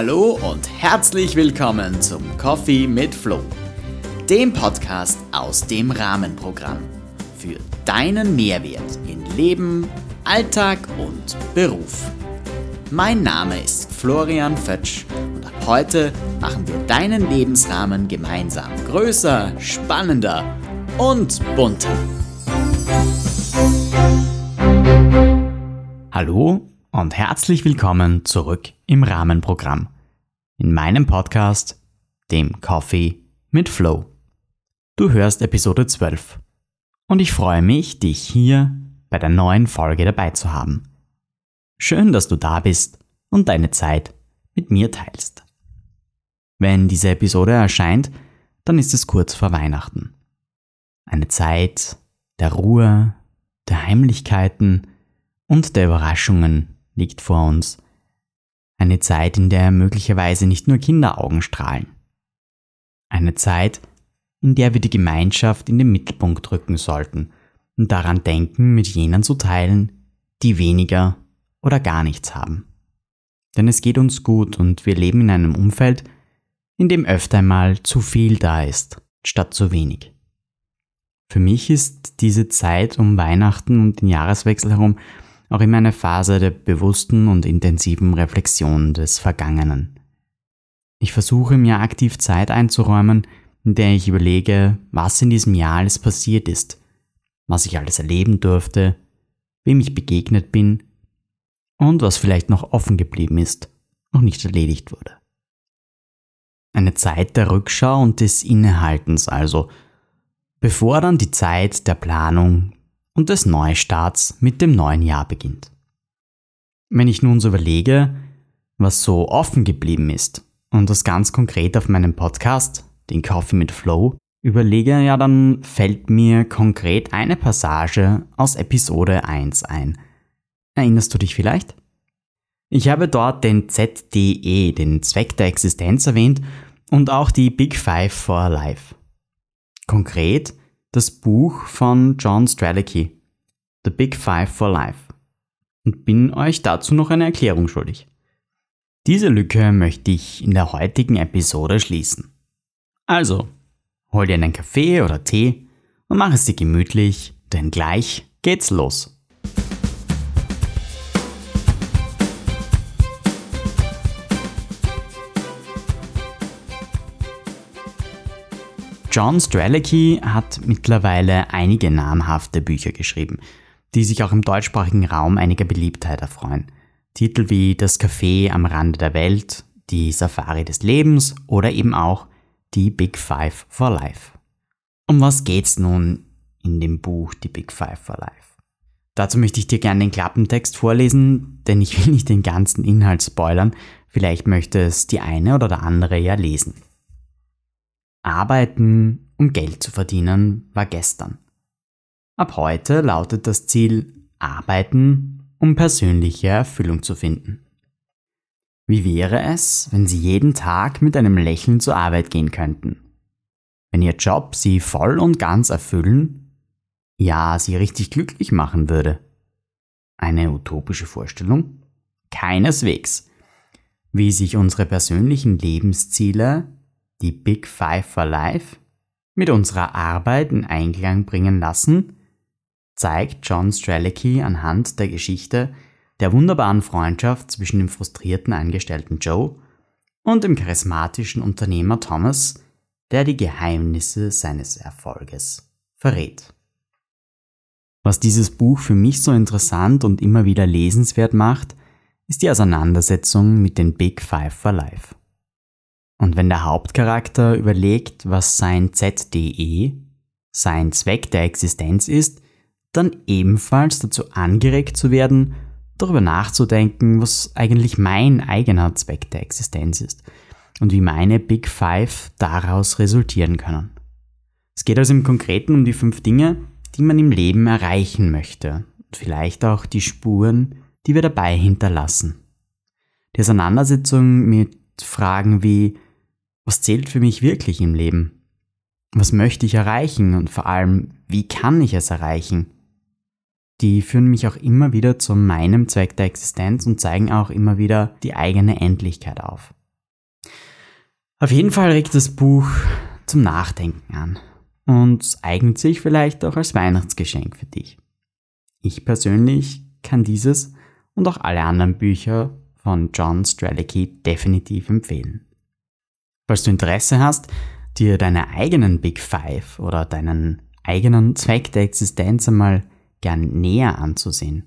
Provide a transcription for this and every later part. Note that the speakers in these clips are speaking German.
Hallo und herzlich willkommen zum Coffee mit Flo, dem Podcast aus dem Rahmenprogramm für deinen Mehrwert in Leben, Alltag und Beruf. Mein Name ist Florian Fötsch und ab heute machen wir deinen Lebensrahmen gemeinsam größer, spannender und bunter. Hallo und herzlich willkommen zurück im Rahmenprogramm. In meinem Podcast, dem Coffee mit Flow. Du hörst Episode 12 und ich freue mich, dich hier bei der neuen Folge dabei zu haben. Schön, dass du da bist und deine Zeit mit mir teilst. Wenn diese Episode erscheint, dann ist es kurz vor Weihnachten. Eine Zeit der Ruhe, der Heimlichkeiten und der Überraschungen liegt vor uns. Eine Zeit, in der möglicherweise nicht nur Kinderaugen strahlen. Eine Zeit, in der wir die Gemeinschaft in den Mittelpunkt rücken sollten und daran denken, mit jenen zu teilen, die weniger oder gar nichts haben. Denn es geht uns gut und wir leben in einem Umfeld, in dem öfter einmal zu viel da ist, statt zu wenig. Für mich ist diese Zeit um Weihnachten und den Jahreswechsel herum auch immer eine Phase der bewussten und intensiven Reflexion des Vergangenen. Ich versuche mir aktiv Zeit einzuräumen, in der ich überlege, was in diesem Jahr alles passiert ist, was ich alles erleben durfte, wem ich begegnet bin und was vielleicht noch offen geblieben ist, noch nicht erledigt wurde. Eine Zeit der Rückschau und des Innehaltens also, bevor dann die Zeit der Planung, und des Neustarts mit dem neuen Jahr beginnt. Wenn ich nun so überlege, was so offen geblieben ist und das ganz konkret auf meinem Podcast, den Coffee mit Flow, überlege, ja, dann fällt mir konkret eine Passage aus Episode 1 ein. Erinnerst du dich vielleicht? Ich habe dort den ZDE, den Zweck der Existenz erwähnt und auch die Big Five for Life. Konkret das Buch von John Strelicky, The Big Five for Life, und bin euch dazu noch eine Erklärung schuldig. Diese Lücke möchte ich in der heutigen Episode schließen. Also, hol dir einen Kaffee oder Tee und mach es dir gemütlich, denn gleich geht's los. John Strelicky hat mittlerweile einige namhafte Bücher geschrieben, die sich auch im deutschsprachigen Raum einiger Beliebtheit erfreuen. Titel wie Das Café am Rande der Welt, Die Safari des Lebens oder eben auch Die Big Five for Life. Um was geht's nun in dem Buch Die Big Five for Life? Dazu möchte ich dir gerne den Klappentext vorlesen, denn ich will nicht den ganzen Inhalt spoilern, vielleicht möchte es die eine oder der andere ja lesen. Arbeiten, um Geld zu verdienen, war gestern. Ab heute lautet das Ziel Arbeiten, um persönliche Erfüllung zu finden. Wie wäre es, wenn Sie jeden Tag mit einem Lächeln zur Arbeit gehen könnten? Wenn Ihr Job Sie voll und ganz erfüllen, ja, Sie richtig glücklich machen würde? Eine utopische Vorstellung? Keineswegs. Wie sich unsere persönlichen Lebensziele die Big Five for Life mit unserer Arbeit in Einklang bringen lassen, zeigt John Strelicky anhand der Geschichte der wunderbaren Freundschaft zwischen dem frustrierten Angestellten Joe und dem charismatischen Unternehmer Thomas, der die Geheimnisse seines Erfolges verrät. Was dieses Buch für mich so interessant und immer wieder lesenswert macht, ist die Auseinandersetzung mit den Big Five for Life. Und wenn der Hauptcharakter überlegt, was sein ZDE, sein Zweck der Existenz ist, dann ebenfalls dazu angeregt zu werden, darüber nachzudenken, was eigentlich mein eigener Zweck der Existenz ist und wie meine Big Five daraus resultieren können. Es geht also im Konkreten um die fünf Dinge, die man im Leben erreichen möchte und vielleicht auch die Spuren, die wir dabei hinterlassen. Die Auseinandersetzung mit Fragen wie was zählt für mich wirklich im Leben? Was möchte ich erreichen und vor allem, wie kann ich es erreichen? Die führen mich auch immer wieder zu meinem Zweck der Existenz und zeigen auch immer wieder die eigene Endlichkeit auf. Auf jeden Fall regt das Buch zum Nachdenken an und eignet sich vielleicht auch als Weihnachtsgeschenk für dich. Ich persönlich kann dieses und auch alle anderen Bücher von John Strelicky definitiv empfehlen. Falls du Interesse hast, dir deine eigenen Big Five oder deinen eigenen Zweck der Existenz einmal gern näher anzusehen.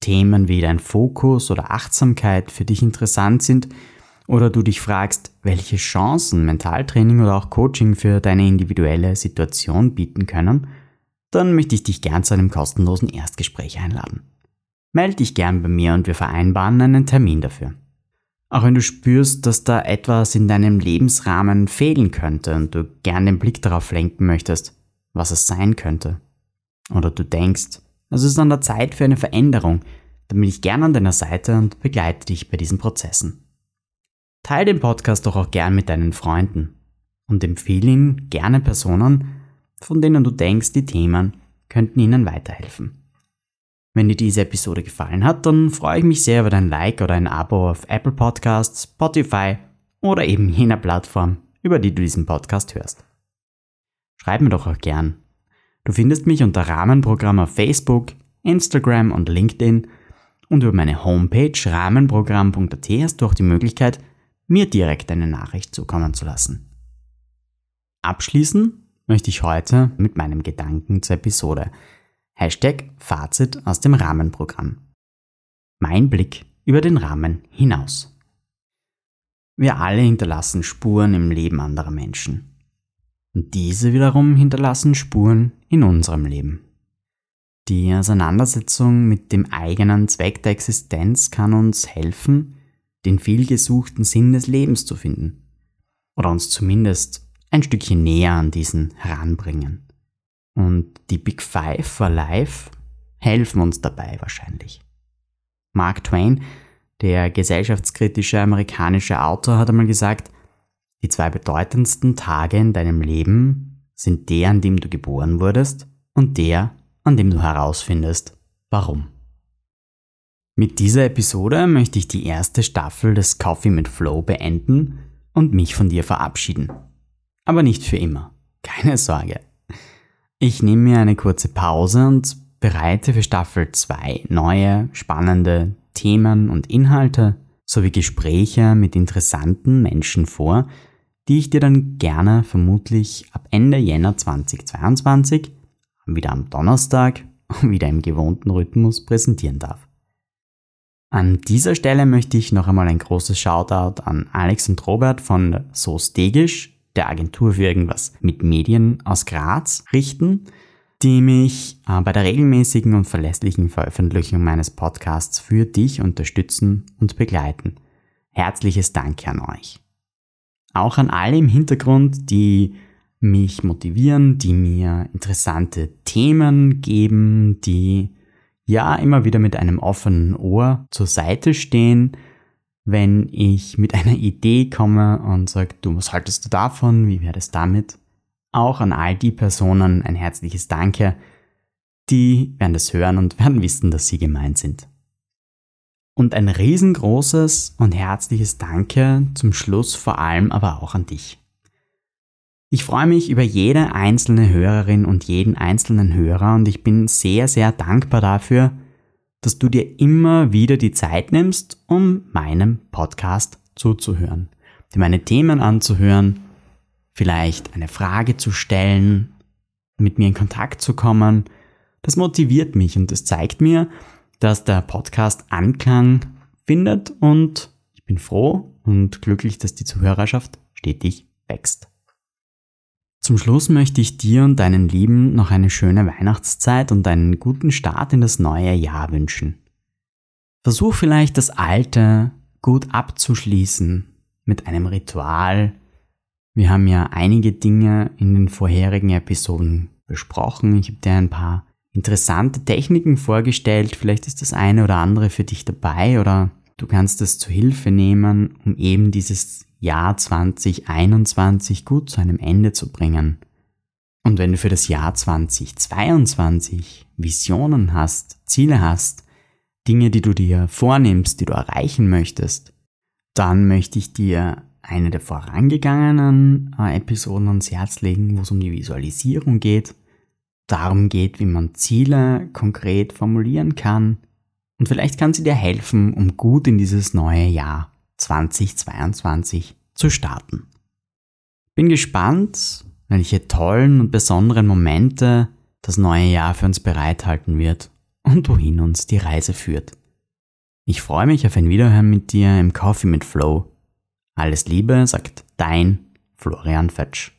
Themen wie dein Fokus oder Achtsamkeit für dich interessant sind oder du dich fragst, welche Chancen Mentaltraining oder auch Coaching für deine individuelle Situation bieten können, dann möchte ich dich gern zu einem kostenlosen Erstgespräch einladen. Meld dich gern bei mir und wir vereinbaren einen Termin dafür. Auch wenn du spürst, dass da etwas in deinem Lebensrahmen fehlen könnte und du gern den Blick darauf lenken möchtest, was es sein könnte. Oder du denkst, es ist an der Zeit für eine Veränderung, dann bin ich gern an deiner Seite und begleite dich bei diesen Prozessen. Teil den Podcast doch auch gern mit deinen Freunden und empfehle ihn gerne Personen, von denen du denkst, die Themen könnten ihnen weiterhelfen. Wenn dir diese Episode gefallen hat, dann freue ich mich sehr über dein Like oder ein Abo auf Apple Podcasts, Spotify oder eben jener Plattform, über die du diesen Podcast hörst. Schreib mir doch auch gern. Du findest mich unter Rahmenprogramm auf Facebook, Instagram und LinkedIn und über meine Homepage rahmenprogramm.at hast du auch die Möglichkeit, mir direkt eine Nachricht zukommen zu lassen. Abschließen möchte ich heute mit meinem Gedanken zur Episode. Hashtag Fazit aus dem Rahmenprogramm. Mein Blick über den Rahmen hinaus. Wir alle hinterlassen Spuren im Leben anderer Menschen. Und diese wiederum hinterlassen Spuren in unserem Leben. Die Auseinandersetzung mit dem eigenen Zweck der Existenz kann uns helfen, den vielgesuchten Sinn des Lebens zu finden. Oder uns zumindest ein Stückchen näher an diesen heranbringen. Und die Big Five for Life helfen uns dabei wahrscheinlich. Mark Twain, der gesellschaftskritische amerikanische Autor, hat einmal gesagt, die zwei bedeutendsten Tage in deinem Leben sind der, an dem du geboren wurdest und der, an dem du herausfindest, warum. Mit dieser Episode möchte ich die erste Staffel des Coffee mit Flow beenden und mich von dir verabschieden. Aber nicht für immer. Keine Sorge. Ich nehme mir eine kurze Pause und bereite für Staffel 2 neue, spannende Themen und Inhalte sowie Gespräche mit interessanten Menschen vor, die ich dir dann gerne vermutlich ab Ende Jänner 2022, wieder am Donnerstag, wieder im gewohnten Rhythmus präsentieren darf. An dieser Stelle möchte ich noch einmal ein großes Shoutout an Alex und Robert von So Stegisch, der Agentur für irgendwas mit Medien aus Graz, richten, die mich äh, bei der regelmäßigen und verlässlichen Veröffentlichung meines Podcasts für dich unterstützen und begleiten. Herzliches Dank an euch auch an alle im Hintergrund, die mich motivieren, die mir interessante Themen geben, die ja immer wieder mit einem offenen Ohr zur Seite stehen, wenn ich mit einer Idee komme und sage, du, was haltest du davon, wie wäre es damit? Auch an all die Personen ein herzliches Danke, die werden das hören und werden wissen, dass sie gemeint sind. Und ein riesengroßes und herzliches Danke zum Schluss vor allem aber auch an dich. Ich freue mich über jede einzelne Hörerin und jeden einzelnen Hörer und ich bin sehr, sehr dankbar dafür, dass du dir immer wieder die Zeit nimmst, um meinem Podcast zuzuhören, dir meine Themen anzuhören, vielleicht eine Frage zu stellen, mit mir in Kontakt zu kommen. Das motiviert mich und das zeigt mir, dass der Podcast Anklang findet und ich bin froh und glücklich, dass die Zuhörerschaft stetig wächst. Zum Schluss möchte ich dir und deinen Lieben noch eine schöne Weihnachtszeit und einen guten Start in das neue Jahr wünschen. Versuch vielleicht das Alte gut abzuschließen mit einem Ritual. Wir haben ja einige Dinge in den vorherigen Episoden besprochen. Ich habe dir ein paar interessante Techniken vorgestellt. Vielleicht ist das eine oder andere für dich dabei oder du kannst es zu Hilfe nehmen, um eben dieses Jahr 2021 gut zu einem Ende zu bringen. Und wenn du für das Jahr 2022 Visionen hast, Ziele hast, Dinge, die du dir vornimmst, die du erreichen möchtest, dann möchte ich dir eine der vorangegangenen äh, Episoden ans Herz legen, wo es um die Visualisierung geht, darum geht, wie man Ziele konkret formulieren kann und vielleicht kann sie dir helfen, um gut in dieses neue Jahr 2022 zu starten. Bin gespannt, welche tollen und besonderen Momente das neue Jahr für uns bereithalten wird und wohin uns die Reise führt. Ich freue mich auf ein Wiederhören mit dir im Coffee mit Flow. Alles Liebe, sagt dein Florian Fetsch.